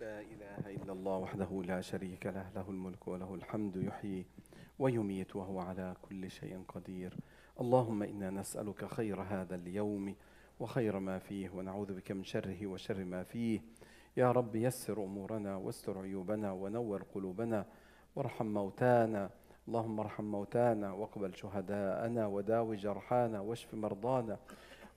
لا إله إلا الله وحده لا شريك له له الملك وله الحمد يحيي ويميت وهو على كل شيء قدير. اللهم إنا نسألك خير هذا اليوم وخير ما فيه ونعوذ بك من شره وشر ما فيه. يا رب يسر أمورنا واستر عيوبنا ونور قلوبنا وارحم موتانا. اللهم ارحم موتانا واقبل شهداءنا وداوي جرحانا واشف مرضانا.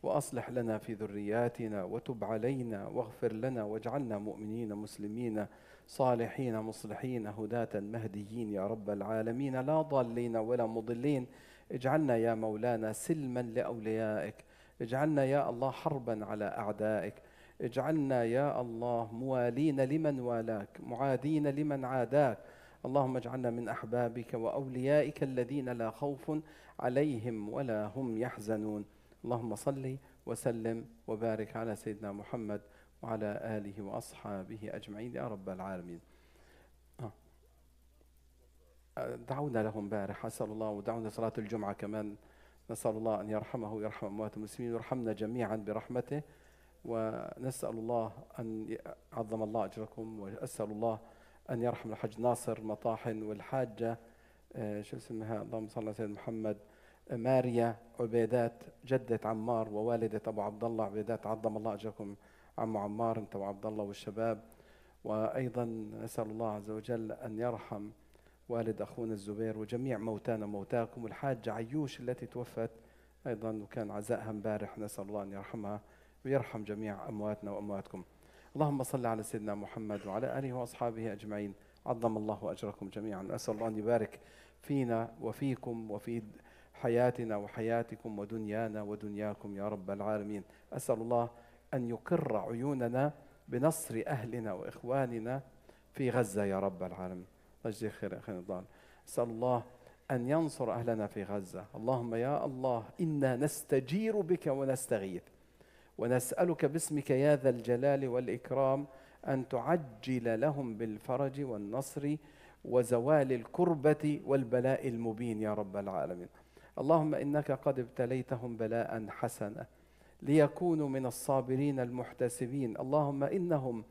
وأصلح لنا في ذرياتنا وتب علينا واغفر لنا واجعلنا مؤمنين مسلمين صالحين مصلحين هداة مهديين يا رب العالمين. لا ضالين ولا مضلين. اجعلنا يا مولانا سلما لأوليائك. اجعلنا يا الله حربا على أعدائك. اجعلنا يا الله موالين لمن والاك معادين لمن عاداك. اللهم اجعلنا من أحبابك وأوليائك الذين لا خوف عليهم ولا هم يحزنون. اللهم صل وسلم وبارك على سيدنا محمد وعلى آله وأصحابه أجمعين. يا رب العالمين. دعونا له امبارح. أسأل الله ودعونا صلاة الجمعة كمان. نسأل الله أن يرحمه ويرحم أموات المسلمين ويرحمنا جميعا برحمته. ونسأل الله أن عظم الله أجركم وأسأل الله أن يرحم الحج ناصر مطاحن والحاجة. شو اسمها؟ اللهم صل على سيدنا محمد. ماريا عبيدات جدة عمار ووالدة أبو عبد الله عبيدات عظم الله أجركم. عم عمار أنت وعبد الله والشباب. وأيضا نسأل الله عز وجل أن يرحم والد أخونا الزبير وجميع موتانا موتاكم والحاجة عيوش التي توفت. أيضا وكان عزائها امبارح نسأل الله أن يرحمها ويرحم جميع أمواتنا وأمواتكم. اللهم صل على سيدنا محمد وعلى آله وأصحابه أجمعين. عظم الله أجركم جميعا. أسأل الله أن يبارك فينا وفيكم وفي حياتنا وحياتكم ودنيانا ودنياكم يا رب العالمين. أسأل الله أن يقر عيوننا بنصر أهلنا وإخواننا في غزة يا رب العالمين. الله يجزيك خير أخي نضال. أسأل الله أن ينصر أهلنا في غزة. اللهم يا الله إنا نستجير بك ونستغيث. ونسألك باسمك يا ذا الجلال والإكرام أن تعجل لهم بالفرج والنصر وزوال الكربة والبلاء المبين يا رب العالمين. اللهم إنك قد ابتليتهم بلاء حسنا ليكونوا من الصابرين المحتسبين. اللهم إنهم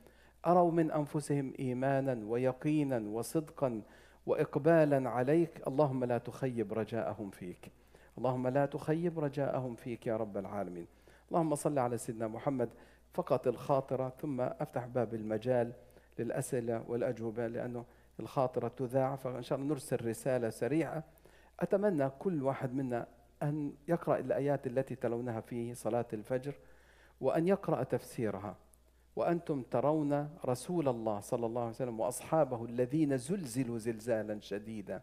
أروا من أنفسهم إيمانا ويقينا وصدقا وإقبالا عليك. اللهم لا تخيب رجاءهم فيك. اللهم لا تخيب رجاءهم فيك يا رب العالمين. اللهم صل على سيدنا محمد فقط الخاطرة ثم أفتح باب المجال للأسئلة والأجوبة لأنه الخاطرة تذاع فإن شاء الله نرسل رسالة سريعة أتمنى كل واحد منا أن يقرأ الآيات التي تلونها في صلاة الفجر وأن يقرأ تفسيرها. وأنتم ترون رسول الله صلى الله عليه وسلم وأصحابه الذين زلزلوا زلزالا شديدا.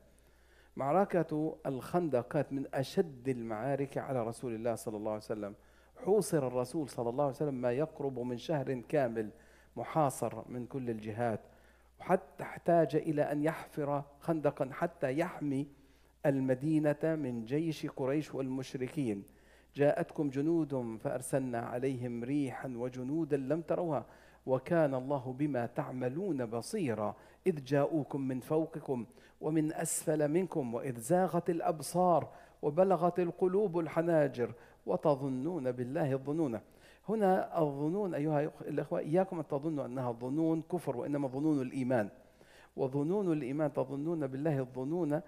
معركة الخندق كانت من أشد المعارك على رسول الله صلى الله عليه وسلم. حوصر الرسول صلى الله عليه وسلم ما يقرب من شهر كامل محاصر من كل الجهات. وحتى احتاج إلى أن يحفر خندقا حتى يحمي المدينة من جيش قريش والمشركين. جاءتكم جنود فأرسلنا عليهم ريحا وجنودا لم تروها. وكان الله بما تعملون بصيرا. إذ جاءوكم من فوقكم ومن أسفل منكم وإذ زاغت الأبصار وبلغت القلوب الحناجر وتظنون بالله الظنون. هنا الظنون أيها الأخوة إياكم أن تظنوا أنها ظنون كفر وإنما ظنون الإيمان. وظنون الإيمان تظنون بالله الظنون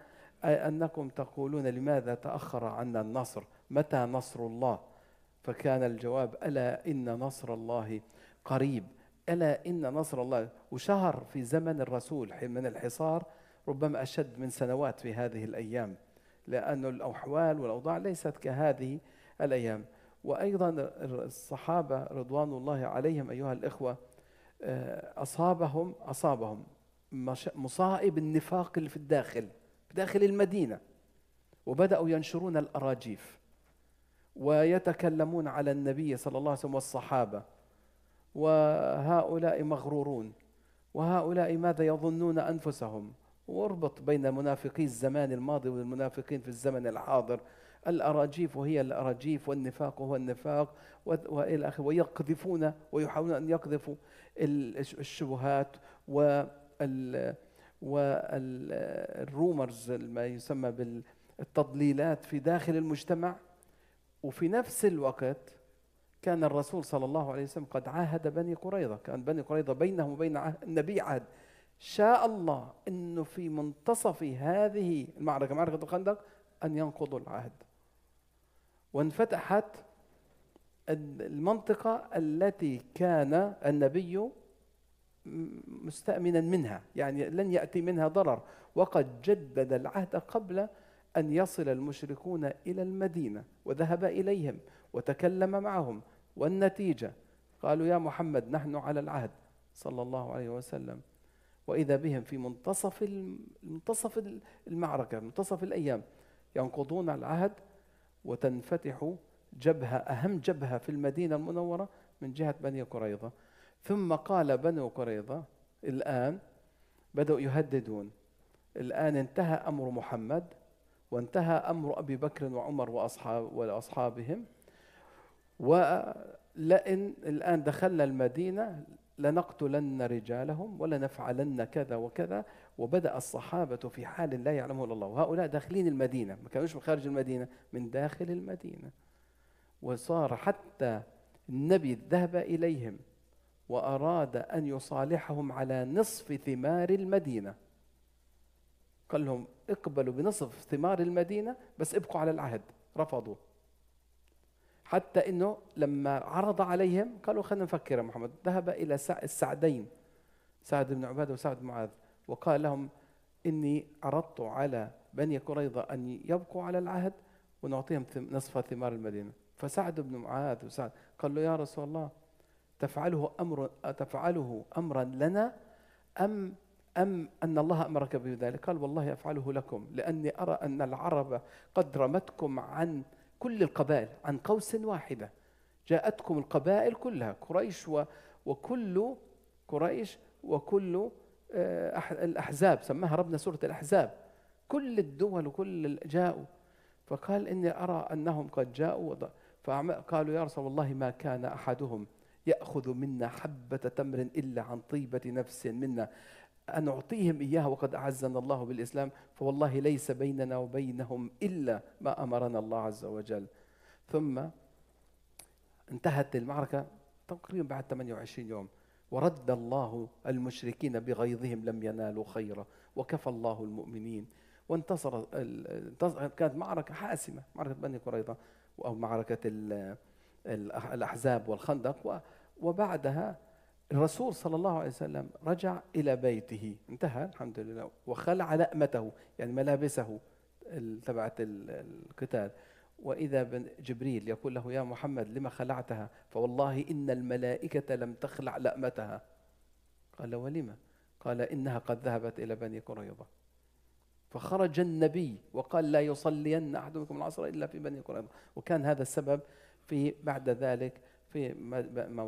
أي أنكم تقولون لماذا تأخر عنا النصر؟ متى نصر الله؟ فكان الجواب ألا إن نصر الله قريب. ألا إن نصر الله. وشهر في زمن الرسول من الحصار ربما أشد من سنوات في هذه الأيام لأن الأحوال والأوضاع ليست كهذه الأيام. وأيضا الصحابة رضوان الله عليهم أيها الإخوة أصابهم أصابهم مصائب النفاق اللي في الداخل. داخل المدينة وبدأوا ينشرون الأراجيف ويتكلمون على النبي صلى الله عليه وسلم والصحابة وهؤلاء مغرورون وهؤلاء ماذا يظنون أنفسهم؟ واربط بين منافقي الزمان الماضي والمنافقين في الزمن الحاضر. الأراجيف وهي الأراجيف والنفاق هو النفاق وإلى آخره. ويقذفون ويحاولون أن يقذفوا الشبهات وال والرومرز ما يسمى بالتضليلات في داخل المجتمع وفي نفس الوقت كان الرسول صلى الله عليه وسلم قد عاهد بني قريظة كان بني قريظة بينهم وبين النبي عهد. شاء الله أنه في منتصف هذه المعركة معركة الخندق أن ينقضوا العهد. وانفتحت المنطقة التي كان النبي مستأمنا منها يعني لن يأتي منها ضرر. وقد جدد العهد قبل أن يصل المشركون إلى المدينة وذهب إليهم وتكلم معهم. والنتيجة؟ قالوا يا محمد نحن على العهد صلى الله عليه وسلم. وإذا بهم في منتصف منتصف المعركة منتصف الأيام ينقضون العهد وتنفتح جبهة أهم جبهة في المدينة المنورة من جهة بني قريظة. ثم قال بنو قريظة الآن بدأوا يهددون. الآن انتهى أمر محمد وانتهى أمر أبي بكر وعمر وأصحاب وأصحابهم. ولئن الآن دخلنا المدينة لنقتلن رجالهم ولنفعلن كذا وكذا. وبدأ الصحابة في حال لا يعلمه إلا الله. وهؤلاء داخلين المدينة ما كانوش من خارج المدينة من داخل المدينة. وصار حتى النبي ذهب إليهم. وأراد أن يصالحهم على نصف ثمار المدينة. قال لهم اقبلوا بنصف ثمار المدينة بس ابقوا على العهد رفضوا. حتى إنه لما عرض عليهم قالوا خلينا نفكر يا محمد ذهب إلى السعدين سعد بن عباده وسعد بن معاذ وقال لهم إني عرضت على بني قريظة أن يبقوا على العهد ونعطيهم نصف ثمار المدينة. فسعد بن معاذ وسعد قال له يا رسول الله تفعله أمر تفعله أمرا لنا أم أم أن الله أمرك بذلك؟ قال والله أفعله لكم لأني أرى أن العرب قد رمتكم عن كل القبائل عن قوس واحدة. جاءتكم القبائل كلها قريش وكل قريش وكل آه، الأحزاب سماها ربنا سورة الأحزاب. كل الدول وكل جاءوا. فقال إني أرى أنهم قد جاءوا فقالوا يا رسول الله ما كان أحدهم يأخذ منا حبة تمر إلا عن طيبة نفس منا. أن نعطيهم إياها وقد أعزنا الله بالإسلام فوالله ليس بيننا وبينهم إلا ما أمرنا الله عز وجل. ثم انتهت المعركة تقريبا بعد 28 يوم. ورد الله المشركين بغيظهم لم ينالوا خيرا وكفى الله المؤمنين. وانتصر كانت معركة حاسمة معركة بني قريظة أو معركة الأحزاب والخندق وبعدها الرسول صلى الله عليه وسلم رجع إلى بيته. انتهى الحمد لله. وخلع لأمته يعني ملابسه تبعت القتال. وإذا جبريل يقول له يا محمد لما خلعتها؟ فوالله إن الملائكة لم تخلع لأمتها. قال ولم قال إنها قد ذهبت إلى بني قريظة. فخرج النبي وقال لا يصلين أحدكم العصر إلا في بني قريظة. وكان هذا السبب في بعد ذلك في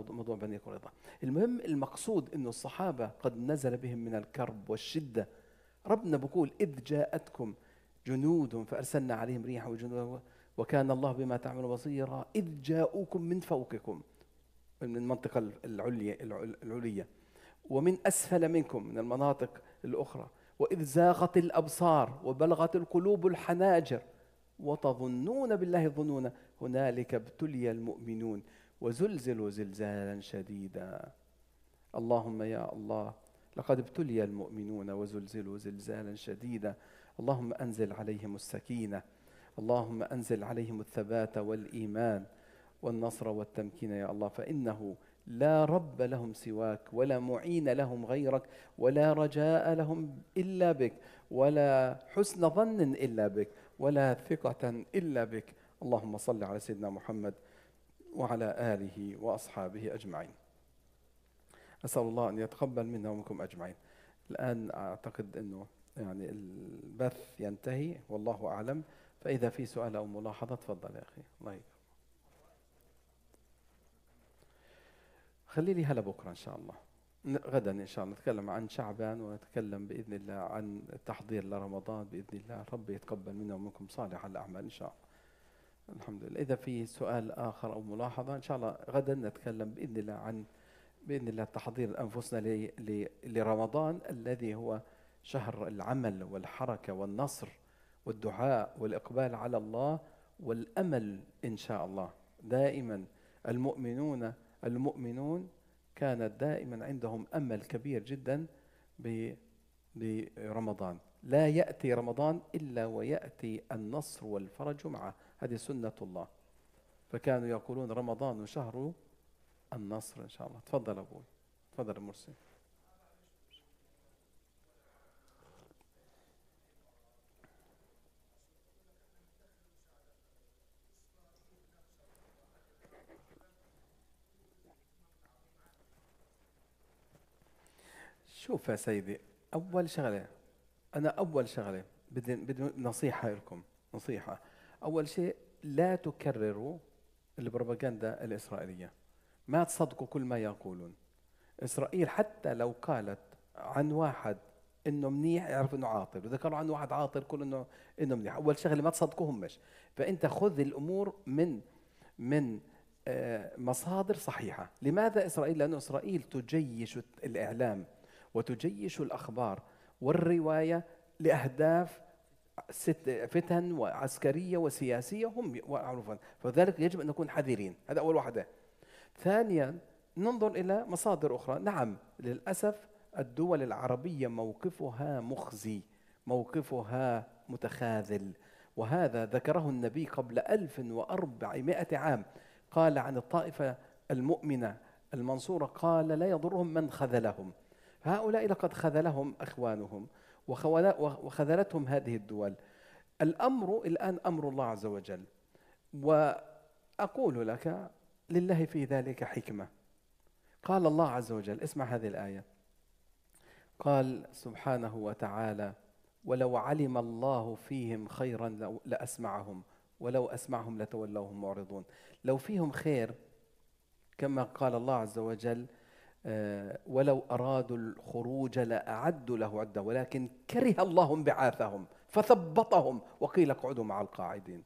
موضوع بني قريظة. المهم المقصود أن الصحابة قد نزل بهم من الكرب والشدة. ربنا بقول إذ جاءتكم جنود فأرسلنا عليهم ريحا وجنود وكان الله بما تعمل بصيرا. إذ جاءوكم من فوقكم من المنطقة العليا العليا. ومن أسفل منكم من المناطق الأخرى. وإذ زاغت الأبصار وبلغت القلوب الحناجر. وتظنون بالله الظنون هنالك ابتلي المؤمنون وزلزلوا زلزالا شديدا. اللهم يا الله لقد ابتلي المؤمنون وزلزلوا زلزالا شديدا. اللهم أنزل عليهم السكينة. اللهم أنزل عليهم الثبات والإيمان والنصر والتمكين يا الله. فإنه لا رب لهم سواك ولا معين لهم غيرك ولا رجاء لهم إلا بك ولا حسن ظن إلا بك ولا ثقة إلا بك اللهم صل على سيدنا محمد وعلى آله وأصحابه أجمعين. أسأل الله أن يتقبل منا ومنكم أجمعين. الآن أعتقد أنه يعني البث ينتهي والله أعلم. فإذا في سؤال أو ملاحظة تفضل يا أخي. الله خلي لي هلا بكرة إن شاء الله. غدا إن شاء الله. نتكلم عن شعبان ونتكلم بإذن الله عن التحضير لرمضان. بإذن الله رب يتقبل منا ومنكم صالح الأعمال إن شاء الله. الحمد لله. إذا في سؤال آخر أو ملاحظة إن شاء الله غدا نتكلم بإذن الله عن بإذن الله تحضير أنفسنا لرمضان الذي هو شهر العمل والحركة والنصر والدعاء والإقبال على الله والأمل إن شاء الله. دائما المؤمنون المؤمنون كانت دائما عندهم أمل كبير جدا برمضان. لا يأتي رمضان إلا ويأتي النصر والفرج معه. هذه سنة الله. فكانوا يقولون رمضان شهر النصر إن شاء الله. تفضل أبوي. تفضل مرسي شوف يا سيدي أول شغلة أنا أول شغلة بدي بدي نصيحة لكم نصيحة. أول شيء لا تكرروا البروباغندا الإسرائيلية. ما تصدقوا كل ما يقولون. إسرائيل حتى لو قالت عن واحد إنه منيح يعرف إنه عاطل وإذا قالوا عن واحد عاطل كل انه إنه منيح. أول شغله ما تصدقوهمش فأنت خذ الأمور من من آه، مصادر صحيحة. لماذا إسرائيل؟ لأنه إسرائيل تجيش الإعلام وتجيش الأخبار والرواية لأهداف فتن وعسكرية وسياسية هم معروفون فذلك يجب أن نكون حذرين. هذا أول واحدة. ثانيا ننظر إلى مصادر أخرى. نعم للأسف الدول العربية موقفها مخزي موقفها متخاذل. وهذا ذكره النبي قبل 1400 عام. قال عن الطائفة المؤمنة المنصورة قال لا يضرهم من خذلهم. هؤلاء لقد خذلهم إخوانهم. وخذلتهم هذه الدول. الأمر الآن أمر الله عز وجل. وأقول لك لله في ذلك حكمة. قال الله عز وجل اسمع هذه الآية. قال سبحانه وتعالى ولو علم الله فيهم خيرا لأسمعهم ولو أسمعهم لتولوهم معرضون. لو فيهم خير كما قال الله عز وجل ولو أرادوا الخروج لأعدوا له عدة ولكن كره الله انبعاثهم فثبطهم وقيل اقعدوا مع القاعدين.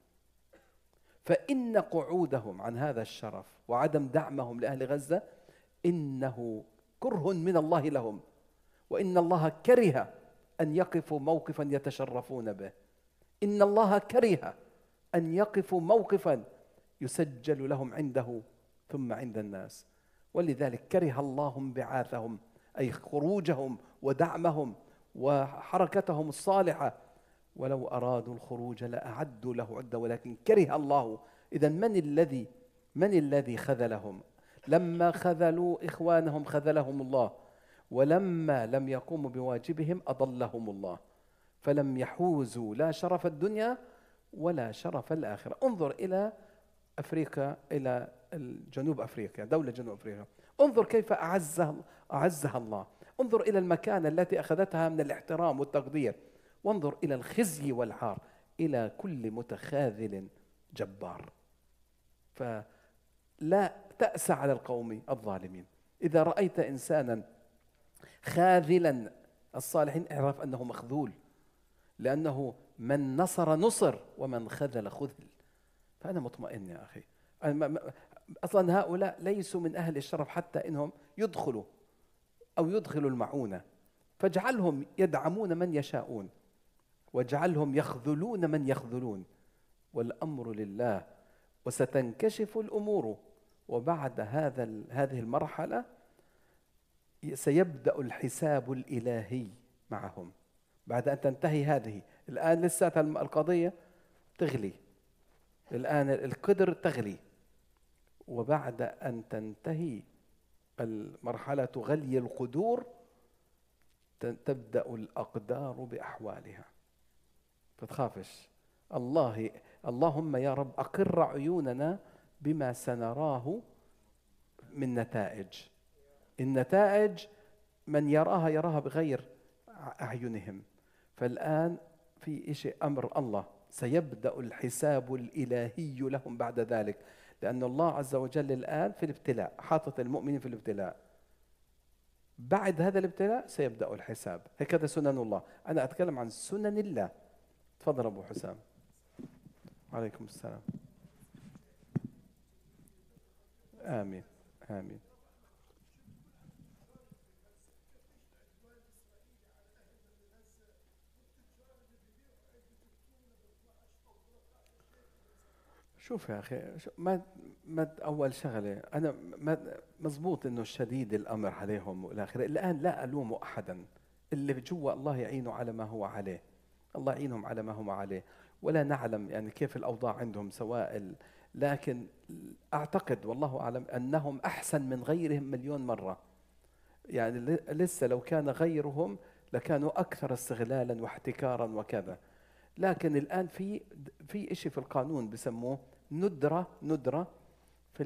فإن قعودهم عن هذا الشرف وعدم دعمهم لأهل غزة إنه كره من الله لهم. وإن الله كره أن يقفوا موقفا يتشرفون به. إن الله كره أن يقفوا موقفا يسجل لهم عنده ثم عند الناس. ولذلك كره الله انبعاثهم أي خروجهم ودعمهم وحركتهم الصالحة. ولو أرادوا الخروج لأعدوا له عدة ولكن كره الله. إذا من الذي من الذي خذلهم؟ لما خذلوا إخوانهم خذلهم الله. ولما لم يقوموا بواجبهم أضلهم الله. فلم يحوزوا لا شرف الدنيا ولا شرف الآخرة. انظر إلى أفريقيا إلى جنوب أفريقيا دولة جنوب أفريقيا. انظر كيف أعزها, أعزها الله. انظر إلى المكانة التي أخذتها من الاحترام والتقدير. وانظر إلى الخزي والعار إلى كل متخاذل جبار. فلا تأسى على القوم الظالمين. إذا رأيت إنسانا خاذلا الصالحين اعرف أنه مخذول لأنه من نصر نصر ومن خذل خذل. فأنا مطمئن يا أخي. أصلا هؤلاء ليسوا من أهل الشرف حتى إنهم يدخلوا أو يدخلوا المعونة. فاجعلهم يدعمون من يشاءون واجعلهم يخذلون من يخذلون. والأمر لله وستنكشف الأمور. وبعد هذا هذه المرحلة سيبدأ الحساب الإلهي معهم. بعد أن تنتهي هذه الآن لسه القضية تغلي. الآن القدر تغلي. وبعد أن تنتهي المرحلة غلي القدور تبدأ الأقدار بأحوالها. فتخافش. الله اللهم يا رب أقر عيوننا بما سنراه من نتائج. النتائج من يراها يراها بغير أعينهم. فالآن في شيء أمر الله. سيبدأ الحساب الإلهي لهم بعد ذلك. لأن الله عز وجل الآن في الابتلاء حاطط المؤمنين في الابتلاء. بعد هذا الابتلاء سيبدأ الحساب. هكذا سنن الله. أنا أتكلم عن سنن الله. تفضل أبو حسام. عليكم السلام. آمين. آمين. شوف يا أخي ما ما أول شغلة أنا ما مزبوط إنه شديد الأمر عليهم وإلى آخره. الآن لا الوم احدا. اللي جوا الله يعينه على ما هو عليه. الله يعينهم على ما هم عليه. ولا نعلم يعني كيف الأوضاع عندهم سواء لكن أعتقد والله أعلم أنهم أحسن من غيرهم مليون مرة. يعني لسه لو كان غيرهم لكانوا أكثر استغلالا واحتكارا وكذا. لكن الآن في في شيء في القانون بسموه ندرة ندرة في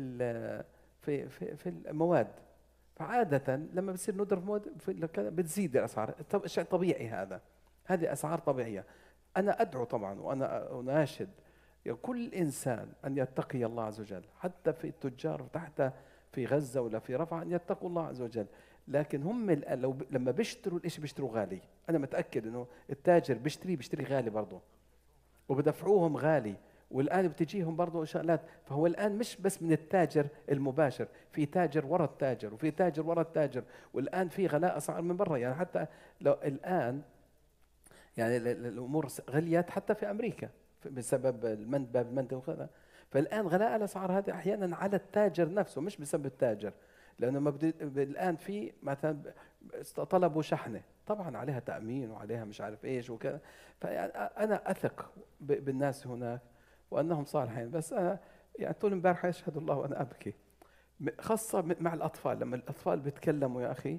في في, في المواد. فعادة لما بتصير ندرة في مواد بتزيد الأسعار. شيء طبيعي هذا. هذه أسعار طبيعية. أنا أدعو طبعا وأنا أناشد كل إنسان أن يتقي الله عز وجل حتى في التجار تحت في غزة ولا في رفح أن يتقوا الله عز وجل. لكن هم لو لما بيشتروا الشيء بيشتروا غالي. أنا متأكد أنه التاجر بيشتري بيشتري غالي برضه. وبدفعوهم غالي. والآن بتجيهم برضه شغلات. فهو الآن مش بس من التاجر المباشر في تاجر ورا التاجر وفي تاجر ورا التاجر. والآن في غلاء أسعار من برا. يعني حتى لو الآن يعني الأمور غليت حتى في أمريكا بسبب المند باب المند وكذا فالآن غلاء الأسعار هذه أحيانا على التاجر نفسه مش بسبب التاجر. لأنه الآن في مثلا طلبوا شحنة. طبعا عليها تأمين وعليها مش عارف إيش وكذا. فأنا أثق بالناس هناك. وأنهم صالحين. بس أنا يعني طول امبارح يشهد الله وأنا أبكي. خاصة مع الأطفال. لما الأطفال بيتكلموا يا أخي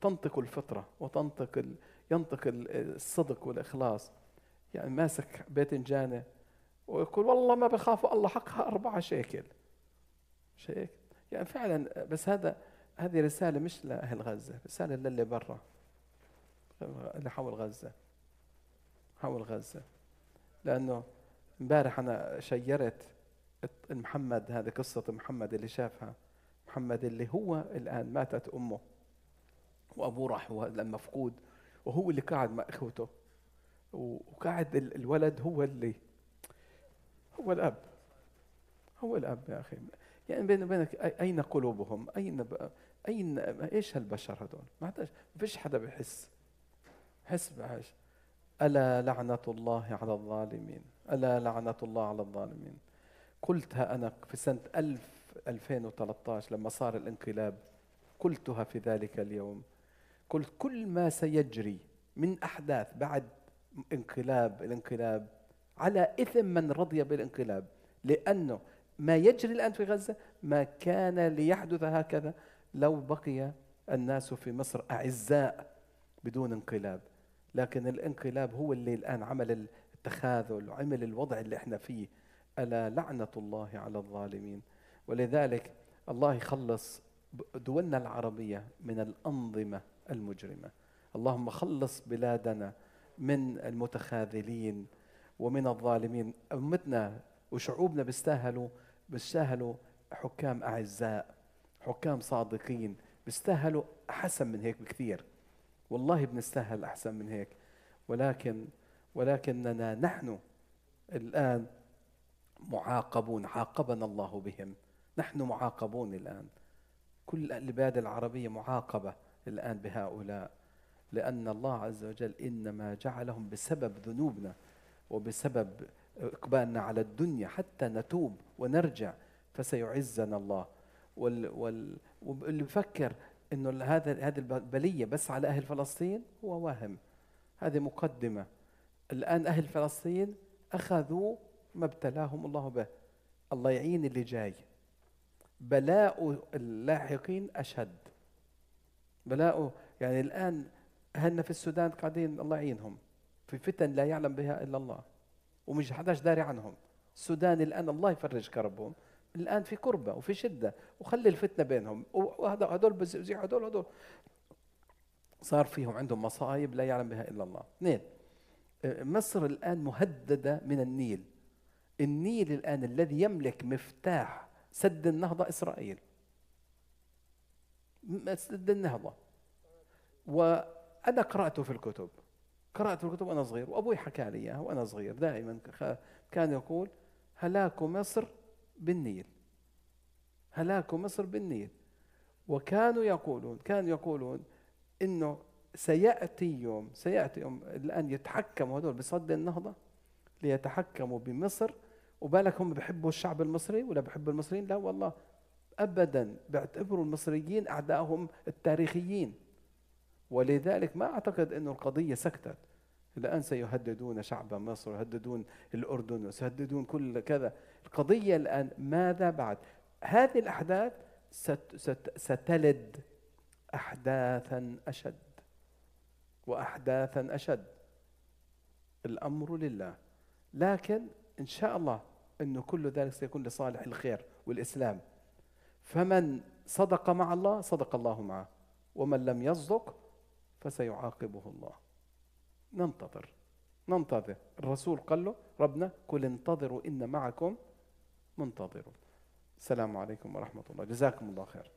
تنطق الفطرة وتنطق ال... ينطق الصدق والإخلاص. يعني ماسك باذنجانه ويقول والله ما بخافوا الله حقها أربعة شيكل. شيك؟ يعني فعلا بس هذا هذه رسالة مش لأهل غزة رسالة للي برا اللي حول غزة حول غزة. لأنه امبارح أنا شيرت محمد هذه قصة محمد اللي شافها. محمد اللي هو الآن ماتت أمه وأبوه راح هو مفقود وهو اللي قاعد مع إخوته. وقاعد الولد هو اللي هو الأب. هو الأب يا أخي. يعني بيني وبينك أين قلوبهم؟ أين أين إيش هالبشر هذول ما فيش حدا بيحس. حس بعيش. ألا لعنة الله على الظالمين. ألا لعنة الله على الظالمين. قلتها أنا في سنة 1000 2013 لما صار الانقلاب. قلتها في ذلك اليوم. قلت كل ما سيجري من أحداث بعد انقلاب الانقلاب على إثم من رضي بالانقلاب. لأنه ما يجري الآن في غزة ما كان ليحدث هكذا. لو بقي الناس في مصر أعزاء بدون انقلاب. لكن الانقلاب هو اللي الآن عمل التخاذل وعمل الوضع اللي إحنا فيه. ألا لعنة الله على الظالمين؟ ولذلك الله يخلص دولنا العربية من الأنظمة المجرمة. اللهم خلص بلادنا من المتخاذلين ومن الظالمين. أمتنا وشعوبنا بيستاهلوا بيستاهلوا حكام أعزاء حكام صادقين. بيستاهلوا أحسن من هيك بكثير. والله بنستاهل أحسن من هيك. ولكن ولكننا نحن الآن معاقبون عاقبنا الله بهم. نحن معاقبون الآن. كل البلاد العربية معاقبة الآن بهؤلاء لأن الله عز وجل إنما جعلهم بسبب ذنوبنا وبسبب إقبالنا على الدنيا حتى نتوب ونرجع فسيعزنا الله. وال وال واللي بفكر إنه هذا هذه البليه بس على أهل فلسطين هو واهم هذه مقدمة. الآن أهل فلسطين أخذوا ما ابتلاهم الله به. الله يعين اللي جاي. بلاء اللاحقين أشد. بلاء يعني الآن أهلنا في السودان قاعدين الله يعينهم. في فتن لا يعلم بها إلا الله. ومش حداش داري عنهم. السودان الآن الله يفرج كربهم. الآن في كربة وفي شدة. وخلي الفتنة بينهم. وهذول بزيح هذول هذول صار فيهم عندهم مصايب لا يعلم بها إلا الله. اثنين. مصر الآن مهددة من النيل. النيل الآن الذي يملك مفتاح سد النهضة إسرائيل. سد النهضة. وأنا قرأته في الكتب. قرأت في الكتب وأنا صغير. وأبوي حكى لي إياه وأنا صغير. دائما كان يقول هلاك مصر بالنيل. هلاك مصر بالنيل. وكانوا يقولون كانوا يقولون إنه سيأتي يوم سيأتي يوم الآن يتحكموا هذول بصد النهضة ليتحكموا بمصر وبالك هم بيحبوا الشعب المصري ولا بيحبوا المصريين؟ لا والله ابدا بيعتبروا المصريين اعدائهم التاريخيين. ولذلك ما أعتقد إنه القضية سكتت. الآن سيهددون شعب مصر ويهددون الأردن وسيهددون كل كذا. القضية الآن ماذا بعد؟ هذه الأحداث ست ست ستلد احداثا أشد. واحداثا أشد. الأمر لله. لكن إن شاء الله انه كل ذلك سيكون لصالح الخير والإسلام. فمن صدق مع الله صدق الله معه. ومن لم يصدق فسيعاقبه الله. ننتظر. ننتظر. الرسول قال له ربنا قل انتظروا إن معكم منتظرون. السلام عليكم ورحمة الله. جزاكم الله خير